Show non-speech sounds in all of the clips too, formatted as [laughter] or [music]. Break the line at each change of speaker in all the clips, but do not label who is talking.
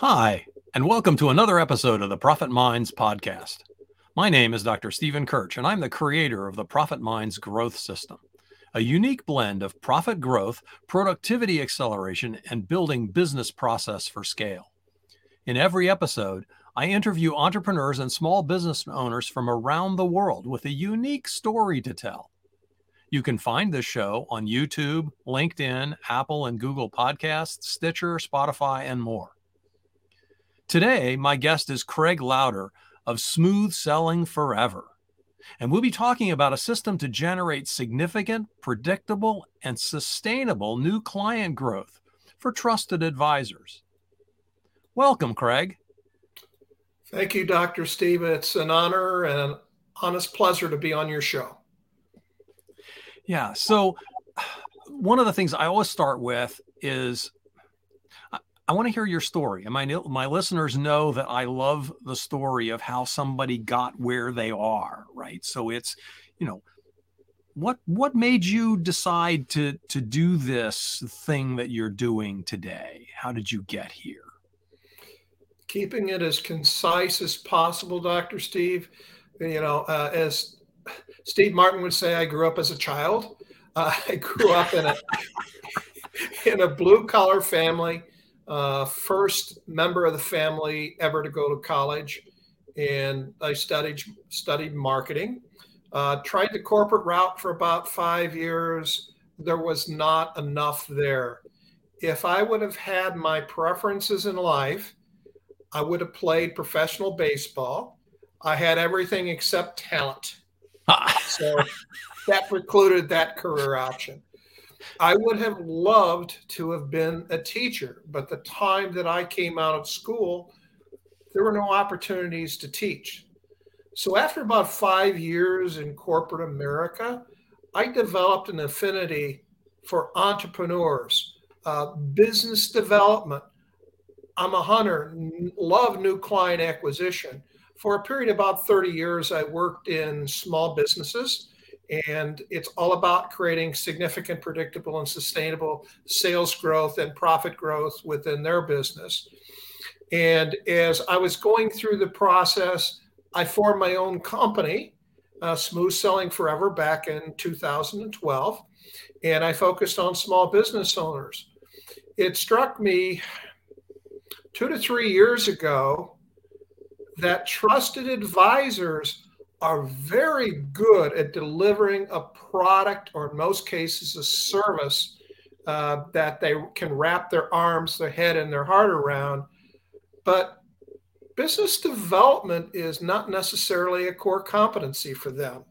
Hi, and welcome to another episode of the Profit Minds podcast. My name is Dr. Steven Kirch, and I'm the creator of the Profit Minds Growth System, a unique blend of profit growth, productivity acceleration, and building business process for scale. In every episode, I interview entrepreneurs and small business owners from around the world with a unique story to tell. You can find this show on YouTube, LinkedIn, Apple and Google Podcasts, Stitcher, Spotify, and more. Today, my guest is Craig Lowder of Smooth Selling Forever. And we'll be talking about a system to generate significant, predictable, and sustainable new client growth for trusted advisors. Welcome, Craig.
Thank you, Dr. Steve. It's an honor and an honest pleasure to be on your show.
Yeah. So, one of the things I always start with is I want to hear your story. And my my listeners know that I love the story of how somebody got where they are, right? So it's, you know, what what made you decide to to do this thing that you're doing today? How did you get here?
Keeping it as concise as possible, Dr. Steve. You know, uh, as Steve Martin would say, I grew up as a child. Uh, [laughs] I grew up in a [laughs] in a blue collar family uh, first member of the family ever to go to college, and I studied studied marketing. Uh, tried the corporate route for about five years. There was not enough there. If I would have had my preferences in life, I would have played professional baseball. I had everything except talent. [laughs] so that precluded that career option. I would have loved to have been a teacher, but the time that I came out of school, there were no opportunities to teach. So after about five years in corporate America, I developed an affinity for entrepreneurs, uh, business development. I'm a hunter, love new client acquisition. For a period of about 30 years, I worked in small businesses and it's all about creating significant, predictable, and sustainable sales growth and profit growth within their business. And as I was going through the process, I formed my own company, uh, Smooth Selling Forever, back in 2012. And I focused on small business owners. It struck me two to three years ago that trusted advisors are very good at delivering a product or in most cases a service uh, that they can wrap their arms their head and their heart around. But business development is not necessarily a core competency for them.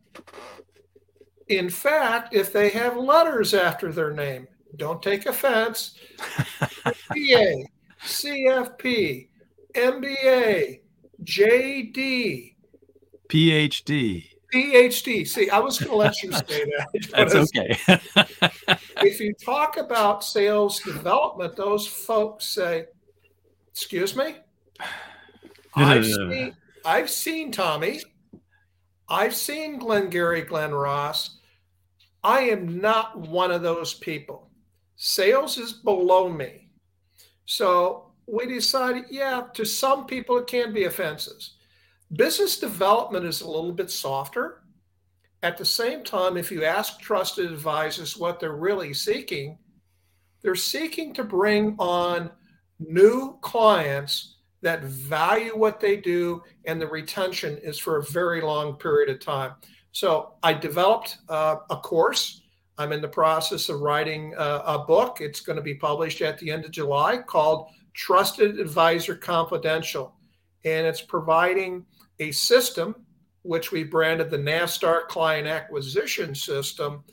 In fact if they have letters after their name don't take offense [laughs] pa cfp mba jd
PhD.
PhD. See, I was going to let you say that. [laughs]
That's okay. [laughs]
if you talk about sales development, those folks say, "Excuse me." I've seen, I've seen Tommy. I've seen Glenn Glengarry Glen Ross. I am not one of those people. Sales is below me. So we decided, yeah, to some people it can be offenses. Business development is a little bit softer. At the same time, if you ask trusted advisors what they're really seeking, they're seeking to bring on new clients that value what they do, and the retention is for a very long period of time. So I developed uh, a course. I'm in the process of writing uh, a book. It's going to be published at the end of July called Trusted Advisor Confidential. And it's providing a system which we branded the Navstar client acquisition system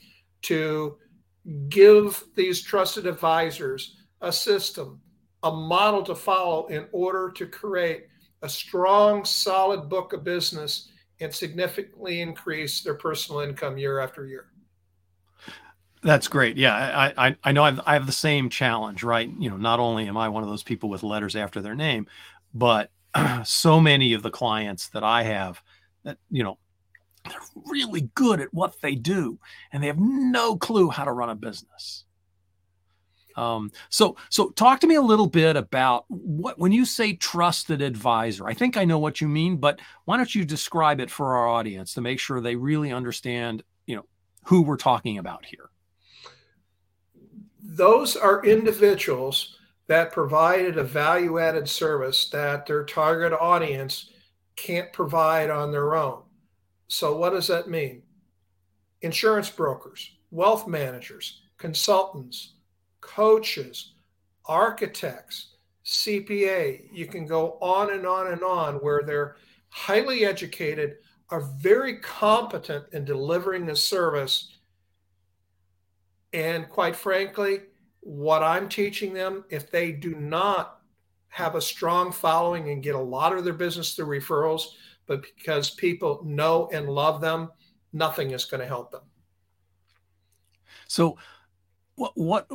to give these trusted advisors a system, a model to follow in order to create a strong, solid book of business and significantly increase their personal income year after year.
That's great. Yeah, I, I, I know I've, I have the same challenge, right? You know, not only am I one of those people with letters after their name, but [clears throat] so many of the clients that I have that, you know, they're really good at what they do and they have no clue how to run a business. Um, so, so talk to me a little bit about what when you say trusted advisor. I think I know what you mean, but why don't you describe it for our audience to make sure they really understand, you know, who we're talking about here?
Those are individuals that provided a value-added service that their target audience can't provide on their own. So, what does that mean? Insurance brokers, wealth managers, consultants coaches, architects, CPA. You can go on and on and on where they're highly educated, are very competent in delivering the service. And quite frankly, what I'm teaching them, if they do not have a strong following and get a lot of their business through referrals, but because people know and love them, nothing is going to help them.
So, what, what,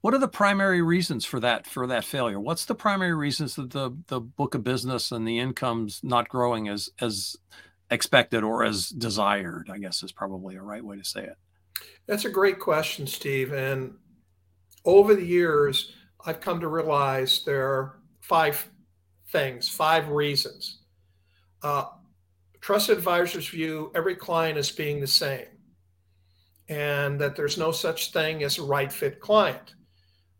what are the primary reasons for that for that failure? What's the primary reasons that the the book of business and the income's not growing as as expected or as desired? I guess is probably a right way to say it.
That's a great question, Steve. And over the years, I've come to realize there are five things, five reasons. Uh, trusted advisors view every client as being the same, and that there's no such thing as a right fit client.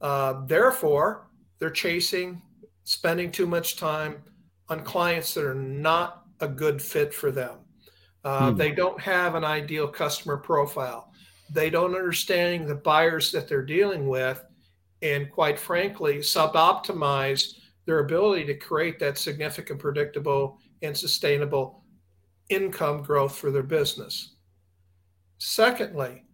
Uh, therefore, they're chasing, spending too much time on clients that are not a good fit for them. Uh, hmm. They don't have an ideal customer profile. They don't understand the buyers that they're dealing with, and quite frankly, suboptimize their ability to create that significant, predictable, and sustainable income growth for their business. Secondly,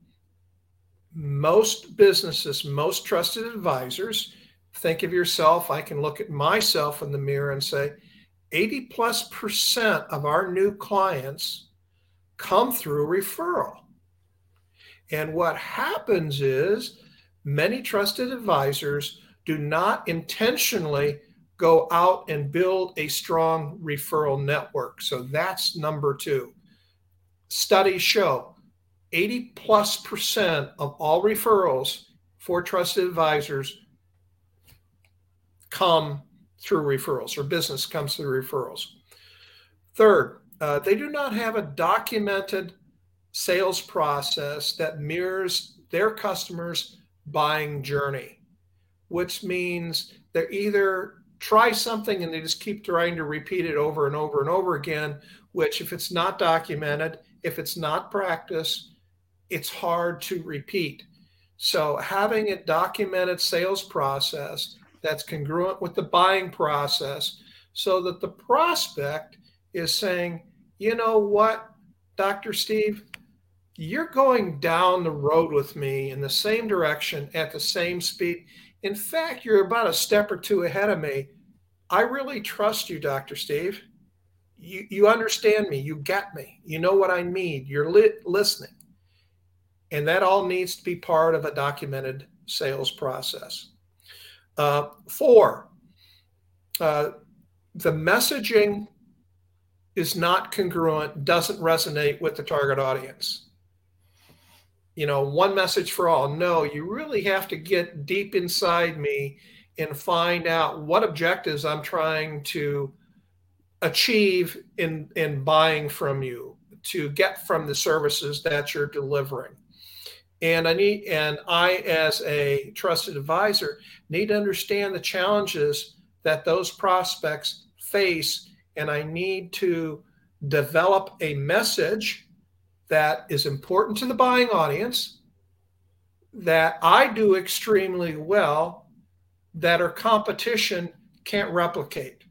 most businesses, most trusted advisors, think of yourself. I can look at myself in the mirror and say 80 plus percent of our new clients come through referral. And what happens is many trusted advisors do not intentionally go out and build a strong referral network. So that's number two. Studies show 80 plus percent of all referrals for trusted advisors come through referrals or business comes through referrals. Third, uh, they do not have a documented sales process that mirrors their customers' buying journey, which means they either try something and they just keep trying to repeat it over and over and over again, which, if it's not documented, if it's not practiced, it's hard to repeat. So having a documented sales process that's congruent with the buying process so that the prospect is saying, you know what, Dr. Steve, you're going down the road with me in the same direction at the same speed. In fact, you're about a step or two ahead of me. I really trust you, Dr. Steve. You, you understand me. You get me. You know what I need. You're li- listening. And that all needs to be part of a documented sales process. Uh, four, uh, the messaging is not congruent, doesn't resonate with the target audience. You know, one message for all. No, you really have to get deep inside me and find out what objectives I'm trying to achieve in in buying from you to get from the services that you're delivering and i need and i as a trusted advisor need to understand the challenges that those prospects face and i need to develop a message that is important to the buying audience that i do extremely well that our competition can't replicate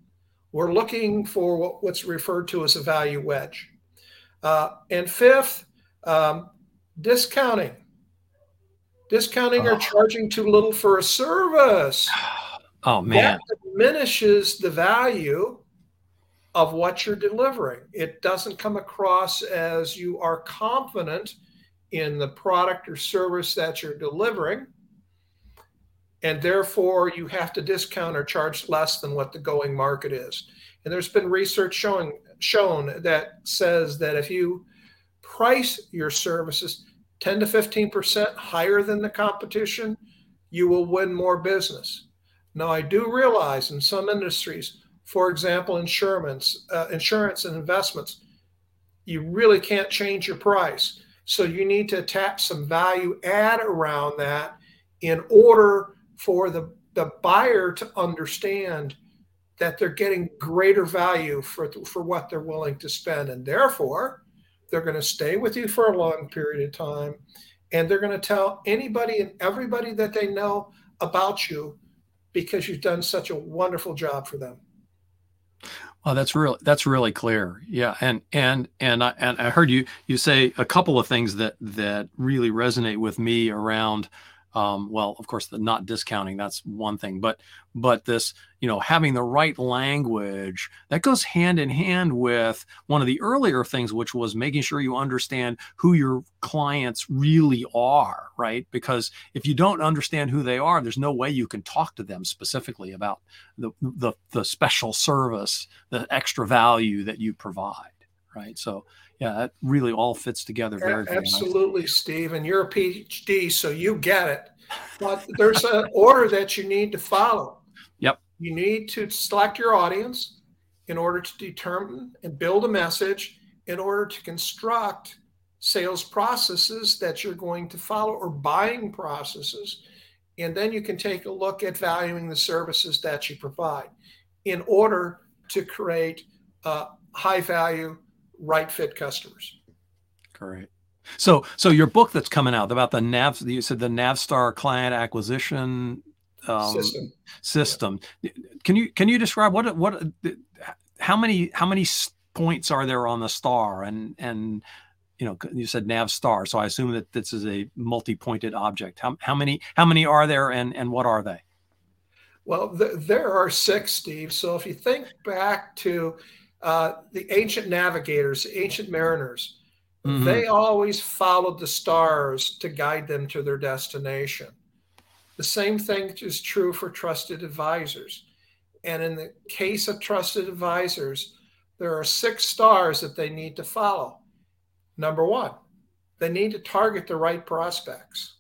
we're looking for what's referred to as a value wedge uh, and fifth um, discounting discounting oh. or charging too little for a service.
Oh man,
that diminishes the value of what you're delivering. It doesn't come across as you are confident in the product or service that you're delivering. And therefore, you have to discount or charge less than what the going market is. And there's been research showing shown that says that if you price your services 10 to 15% higher than the competition, you will win more business. Now, I do realize in some industries, for example, insurance, uh, insurance and investments, you really can't change your price. So you need to attach some value add around that in order for the, the buyer to understand that they're getting greater value for, for what they're willing to spend. And therefore, they're going to stay with you for a long period of time. And they're going to tell anybody and everybody that they know about you because you've done such a wonderful job for them.
Oh, that's really that's really clear. Yeah, and and and I and I heard you you say a couple of things that that really resonate with me around um, well of course the not discounting that's one thing but but this you know having the right language that goes hand in hand with one of the earlier things which was making sure you understand who your clients really are right? Because if you don't understand who they are there's no way you can talk to them specifically about the the, the special service the extra value that you provide right? So yeah, that really all fits together very, very
Absolutely, Steve. And you're a PhD, so you get it. But there's an [laughs] order that you need to follow.
Yep.
You need to select your audience in order to determine and build a message in order to construct sales processes that you're going to follow or buying processes. And then you can take a look at valuing the services that you provide in order to create uh, high value right fit customers.
Great. So, so your book that's coming out about the Nav, you said the Navstar client acquisition
um, system.
System. Yeah. Can you can you describe what what how many how many points are there on the star and and you know you said Navstar, so I assume that this is a multi-pointed object. How how many how many are there and and what are they?
Well, th- there are six, Steve. So if you think back to uh, the ancient navigators, the ancient mariners, mm-hmm. they always followed the stars to guide them to their destination. The same thing is true for trusted advisors. And in the case of trusted advisors, there are six stars that they need to follow. Number one, they need to target the right prospects.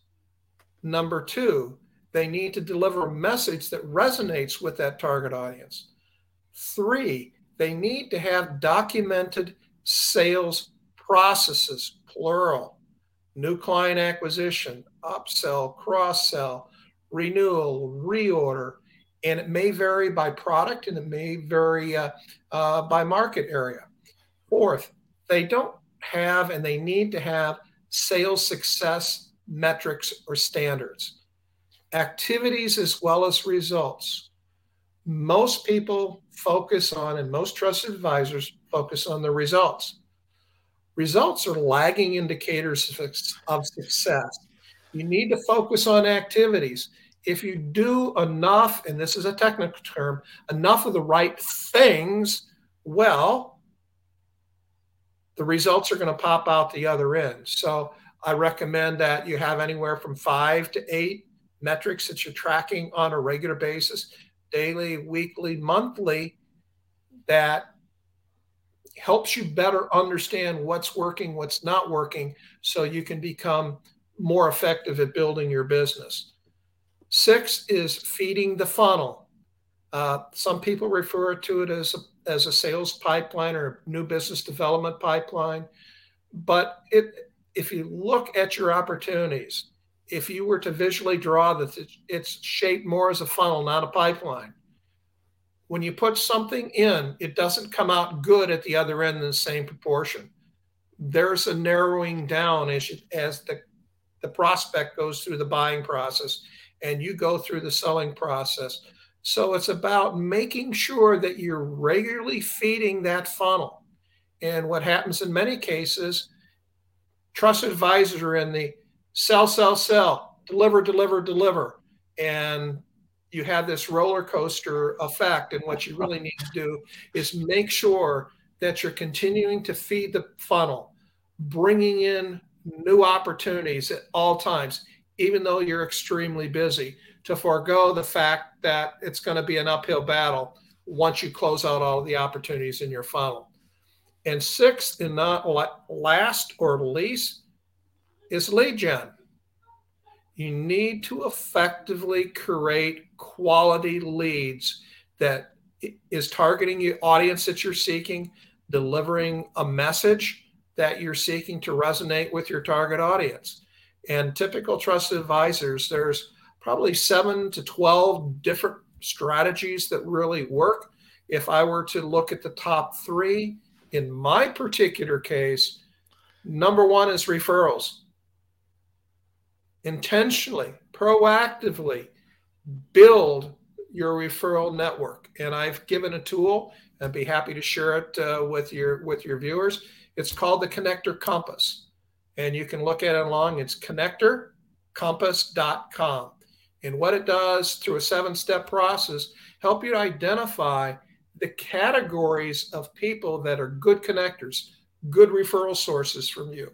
Number two, they need to deliver a message that resonates with that target audience. Three, they need to have documented sales processes, plural, new client acquisition, upsell, cross sell, renewal, reorder, and it may vary by product and it may vary uh, uh, by market area. Fourth, they don't have and they need to have sales success metrics or standards, activities as well as results. Most people focus on, and most trusted advisors focus on the results. Results are lagging indicators of success. You need to focus on activities. If you do enough, and this is a technical term, enough of the right things, well, the results are going to pop out the other end. So I recommend that you have anywhere from five to eight metrics that you're tracking on a regular basis daily, weekly, monthly, that helps you better understand what's working, what's not working, so you can become more effective at building your business. Six is feeding the funnel. Uh, some people refer to it as a, as a sales pipeline or new business development pipeline. But it, if you look at your opportunities, if you were to visually draw that it's shaped more as a funnel, not a pipeline. When you put something in, it doesn't come out good at the other end in the same proportion. There's a narrowing down as, you, as the, the prospect goes through the buying process and you go through the selling process. So it's about making sure that you're regularly feeding that funnel. And what happens in many cases, trust advisors are in the sell, sell, sell, deliver, deliver, deliver. And you have this roller coaster effect. And what you really need to do is make sure that you're continuing to feed the funnel, bringing in new opportunities at all times, even though you're extremely busy, to forego the fact that it's going to be an uphill battle once you close out all of the opportunities in your funnel. And sixth, and not last or least, is lead gen. You need to effectively create quality leads that is targeting the audience that you're seeking, delivering a message that you're seeking to resonate with your target audience. And typical trusted advisors, there's probably seven to 12 different strategies that really work. If I were to look at the top three, in my particular case, number one is referrals. Intentionally, proactively build your referral network. And I've given a tool and be happy to share it uh, with your with your viewers. It's called the Connector Compass. And you can look at it along. It's connectorcompass.com. And what it does through a seven-step process, help you to identify the categories of people that are good connectors, good referral sources from you.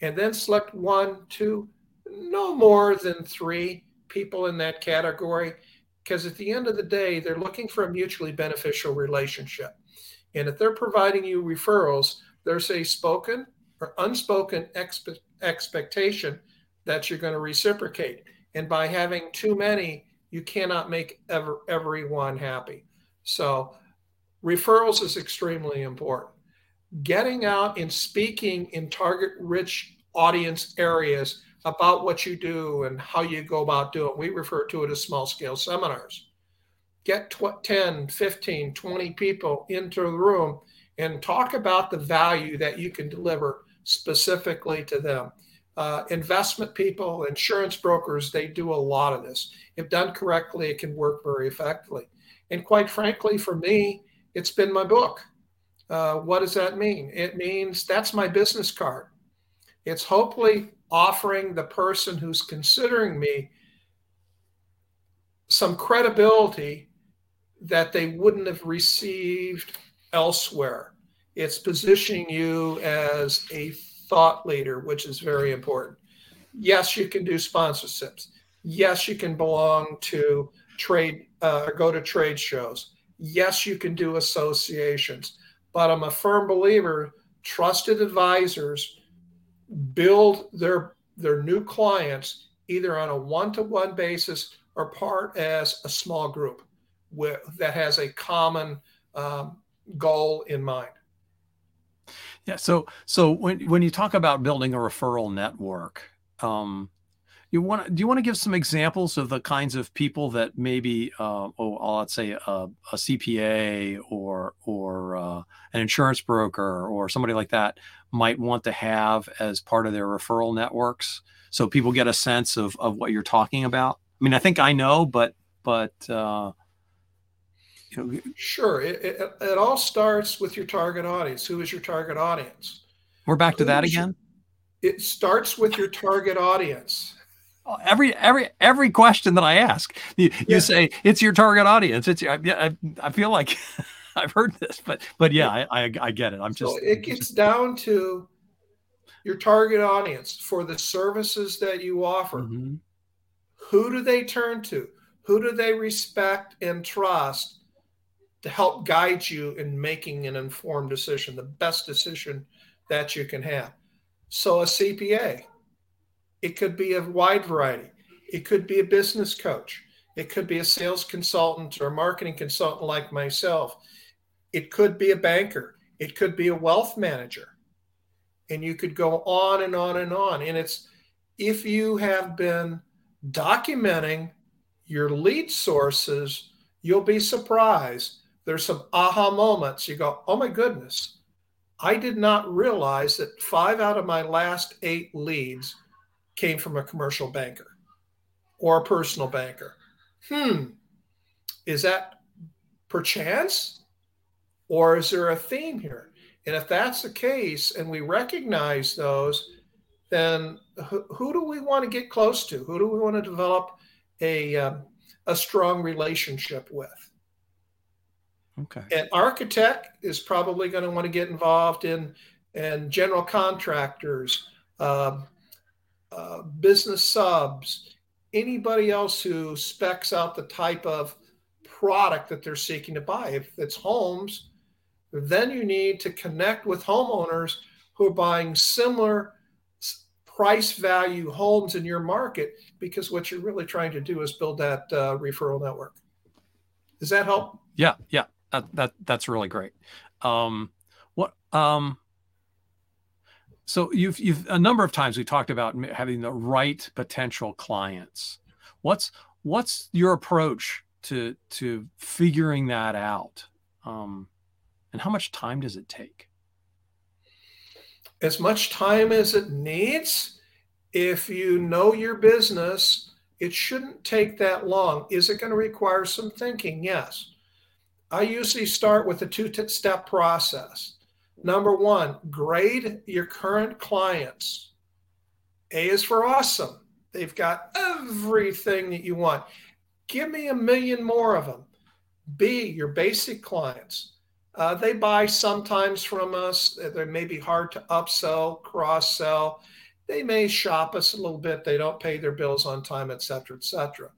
And then select one, two, no more than three people in that category because at the end of the day, they're looking for a mutually beneficial relationship. And if they're providing you referrals, there's a spoken or unspoken expe- expectation that you're going to reciprocate. And by having too many, you cannot make ever, everyone happy. So, referrals is extremely important. Getting out and speaking in target rich audience areas about what you do and how you go about doing it. We refer to it as small scale seminars. Get tw- 10, 15, 20 people into the room and talk about the value that you can deliver specifically to them. Uh, investment people, insurance brokers, they do a lot of this. If done correctly, it can work very effectively. And quite frankly, for me, it's been my book. Uh, what does that mean? It means that's my business card. It's hopefully offering the person who's considering me some credibility that they wouldn't have received elsewhere. It's positioning you as a thought leader, which is very important. Yes, you can do sponsorships. Yes, you can belong to trade, uh, go to trade shows. Yes, you can do associations. But I'm a firm believer trusted advisors build their their new clients either on a one-to-one basis or part as a small group with, that has a common um, goal in mind.
Yeah. So so when when you talk about building a referral network, um, you want do you want to give some examples of the kinds of people that maybe uh, oh let's say a, a CPA or or uh, an insurance broker or somebody like that might want to have as part of their referral networks, so people get a sense of of what you're talking about. I mean, I think I know, but but uh,
you know, sure. It, it, it all starts with your target audience. Who is your target audience?
We're back to Who that again.
Your, it starts with your target audience
every every every question that I ask, you, you say it's your target audience. It's I, I, I feel like [laughs] [laughs] I've heard this, but but yeah, I, I, I get it. I'm just.
So it gets down to your target audience for the services that you offer. Mm-hmm. Who do they turn to? Who do they respect and trust to help guide you in making an informed decision, the best decision that you can have? So a CPA it could be a wide variety. It could be a business coach. It could be a sales consultant or a marketing consultant like myself. It could be a banker. It could be a wealth manager. And you could go on and on and on. And it's if you have been documenting your lead sources, you'll be surprised. There's some aha moments. You go, oh my goodness, I did not realize that five out of my last eight leads came from a commercial banker or a personal banker. Hmm, is that perchance? Or is there a theme here? And if that's the case, and we recognize those, then who, who do we want to get close to? Who do we want to develop a, um, a strong relationship with?
Okay.
An architect is probably going to want to get involved in, and general contractors, um, uh, business subs, anybody else who specs out the type of product that they're seeking to buy. If it's homes, then you need to connect with homeowners who are buying similar price value homes in your market because what you're really trying to do is build that uh, referral network. Does that help?
Yeah, yeah, that, that that's really great. Um, what um, so you've you've a number of times we talked about having the right potential clients. What's what's your approach to to figuring that out? Um, and how much time does it take?
As much time as it needs. If you know your business, it shouldn't take that long. Is it going to require some thinking? Yes. I usually start with a two step process. Number one, grade your current clients. A is for awesome. They've got everything that you want. Give me a million more of them. B, your basic clients. Uh, they buy sometimes from us. They may be hard to upsell, cross sell. They may shop us a little bit. They don't pay their bills on time, et cetera, et cetera.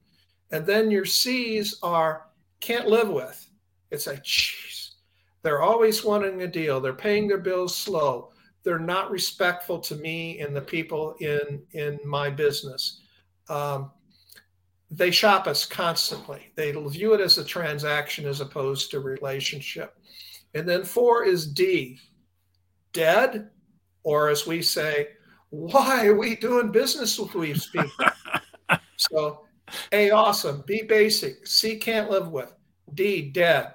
And then your C's are can't live with. It's like, jeez, they're always wanting a deal. They're paying their bills slow. They're not respectful to me and the people in in my business. Um, they shop us constantly. They view it as a transaction as opposed to relationship. And then four is D, dead, or as we say, why are we doing business with these people? [laughs] so A, awesome. B, basic. C, can't live with. D, dead.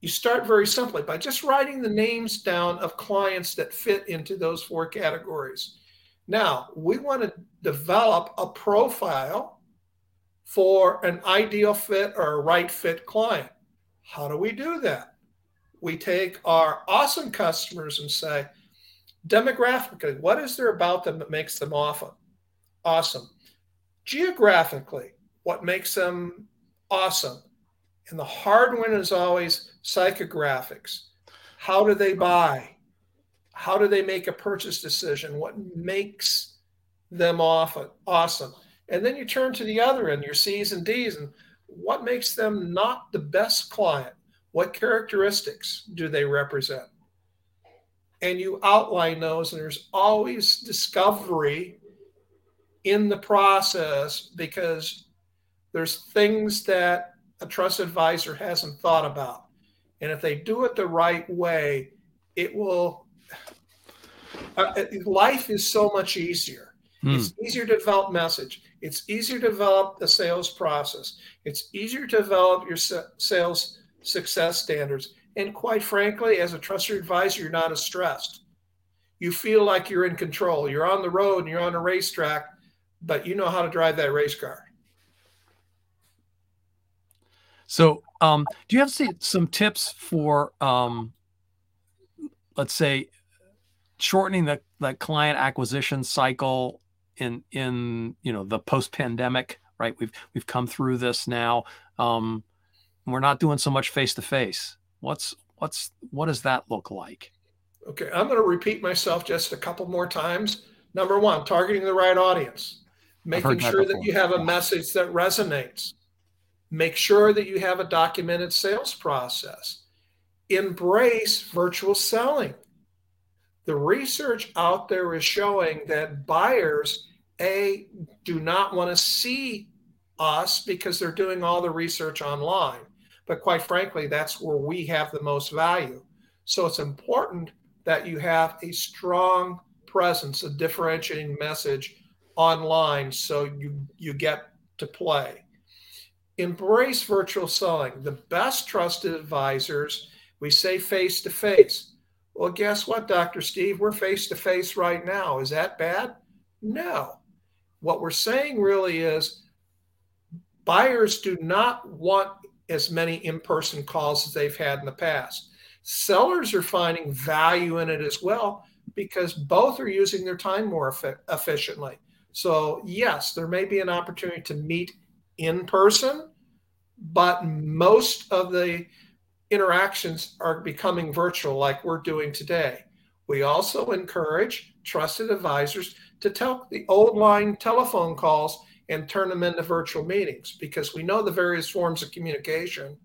You start very simply by just writing the names down of clients that fit into those four categories. Now, we want to develop a profile for an ideal fit or a right fit client. How do we do that? We take our awesome customers and say, demographically, what is there about them that makes them awesome? Geographically, what makes them awesome? And the hard one is always psychographics. How do they buy? How do they make a purchase decision? What makes them awesome? And then you turn to the other end, your C's and D's, and what makes them not the best client? What characteristics do they represent? And you outline those, and there's always discovery in the process because there's things that a trust advisor hasn't thought about. And if they do it the right way, it will. Uh, life is so much easier. Hmm. It's easier to develop message. It's easier to develop the sales process. It's easier to develop your sales success standards. And quite frankly, as a trusted advisor, you're not as stressed. You feel like you're in control. You're on the road and you're on a racetrack, but you know how to drive that race car.
So, um, do you have some tips for, um, let's say, shortening the, the client acquisition cycle in in you know the post pandemic? Right, we've we've come through this now. Um, we're not doing so much face to face. What's what's what does that look like?
Okay, I'm going to repeat myself just a couple more times. Number one, targeting the right audience, making sure that, that you have a message that resonates Make sure that you have a documented sales process. Embrace virtual selling. The research out there is showing that buyers, A, do not want to see us because they're doing all the research online. But quite frankly, that's where we have the most value. So it's important that you have a strong presence, a differentiating message online so you, you get to play embrace virtual selling. The best trusted advisors, we say face to face. Well, guess what, Dr. Steve? We're face to face right now. Is that bad? No. What we're saying really is buyers do not want as many in person calls as they've had in the past. Sellers are finding value in it as well because both are using their time more efficiently. So, yes, there may be an opportunity to meet in person, but most of the interactions are becoming virtual like we're doing today. We also encourage trusted advisors to tell the old line telephone calls and turn them into virtual meetings because we know the various forms of communication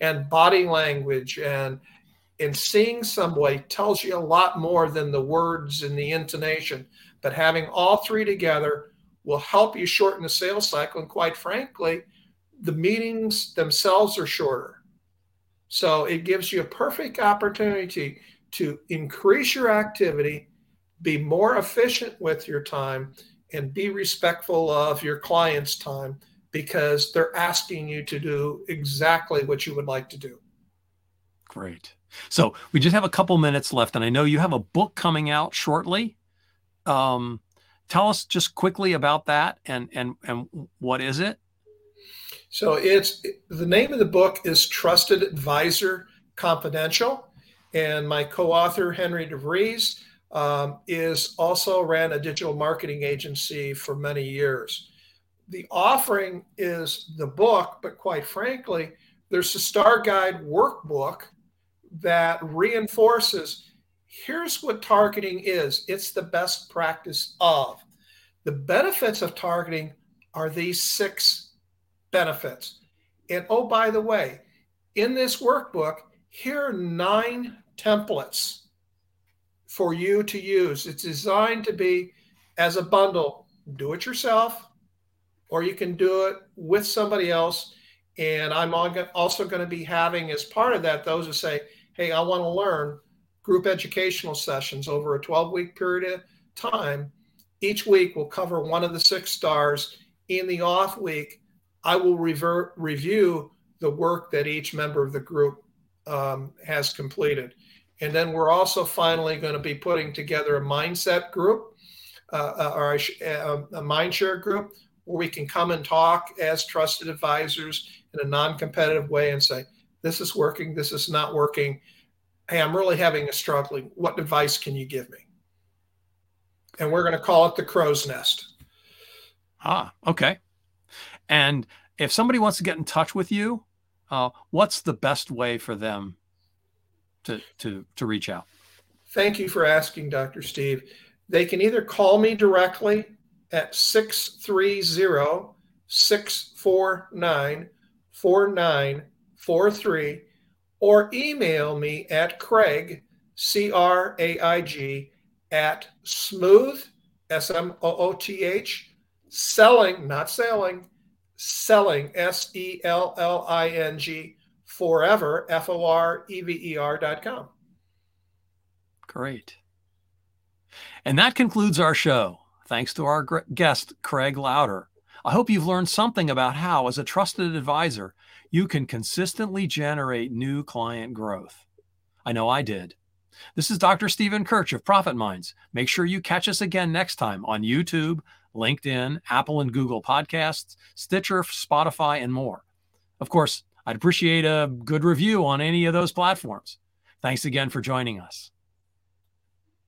and body language and and seeing somebody tells you a lot more than the words and the intonation but having all three together will help you shorten the sales cycle. And quite frankly, the meetings themselves are shorter. So it gives you a perfect opportunity to increase your activity, be more efficient with your time, and be respectful of your client's time because they're asking you to do exactly what you would like to do.
Great. So we just have a couple minutes left, and I know you have a book coming out shortly. Um, tell us just quickly about that and and and what is it?
So it's the name of the book is Trusted Advisor Confidential, and my co-author Henry DeVries um, is also ran a digital marketing agency for many years. The offering is the book, but quite frankly, there's a Star Guide workbook that reinforces here's what targeting is it's the best practice of. The benefits of targeting are these six benefits. And oh, by the way, in this workbook, here are nine templates for you to use. It's designed to be as a bundle, do it yourself, or you can do it with somebody else. And I'm also going to be having, as part of that, those who say, hey, I want to learn group educational sessions over a 12 week period of time. Each week we'll cover one of the six stars. In the off week, I will revert, review the work that each member of the group um, has completed. And then we're also finally going to be putting together a mindset group uh, uh or a, a mind share group where we can come and talk as trusted advisors in a non competitive way and say, this is working, this is not working. Hey, I'm really having a struggling. What advice can you give me? And we're going to call it the crow's nest.
Ah, okay. And if somebody wants to get in touch with you, uh, what's the best way for them to, to, to reach out?
Thank you for asking, Dr. Steve. They can either call me directly at 630 649 4943 or email me at Craig, C R A I G, at smooth, S M O O T H, selling, not selling, selling, S E L L I N G, forever, F O R E V E R dot com.
Great. And that concludes our show. Thanks to our guest, Craig Lowder. I hope you've learned something about how, as a trusted advisor, you can consistently generate new client growth. I know I did. This is Dr. Steven Kirch of Profit Minds. Make sure you catch us again next time on YouTube, LinkedIn, Apple and Google Podcasts, Stitcher, Spotify, and more. Of course, I'd appreciate a good review on any of those platforms. Thanks again for joining us.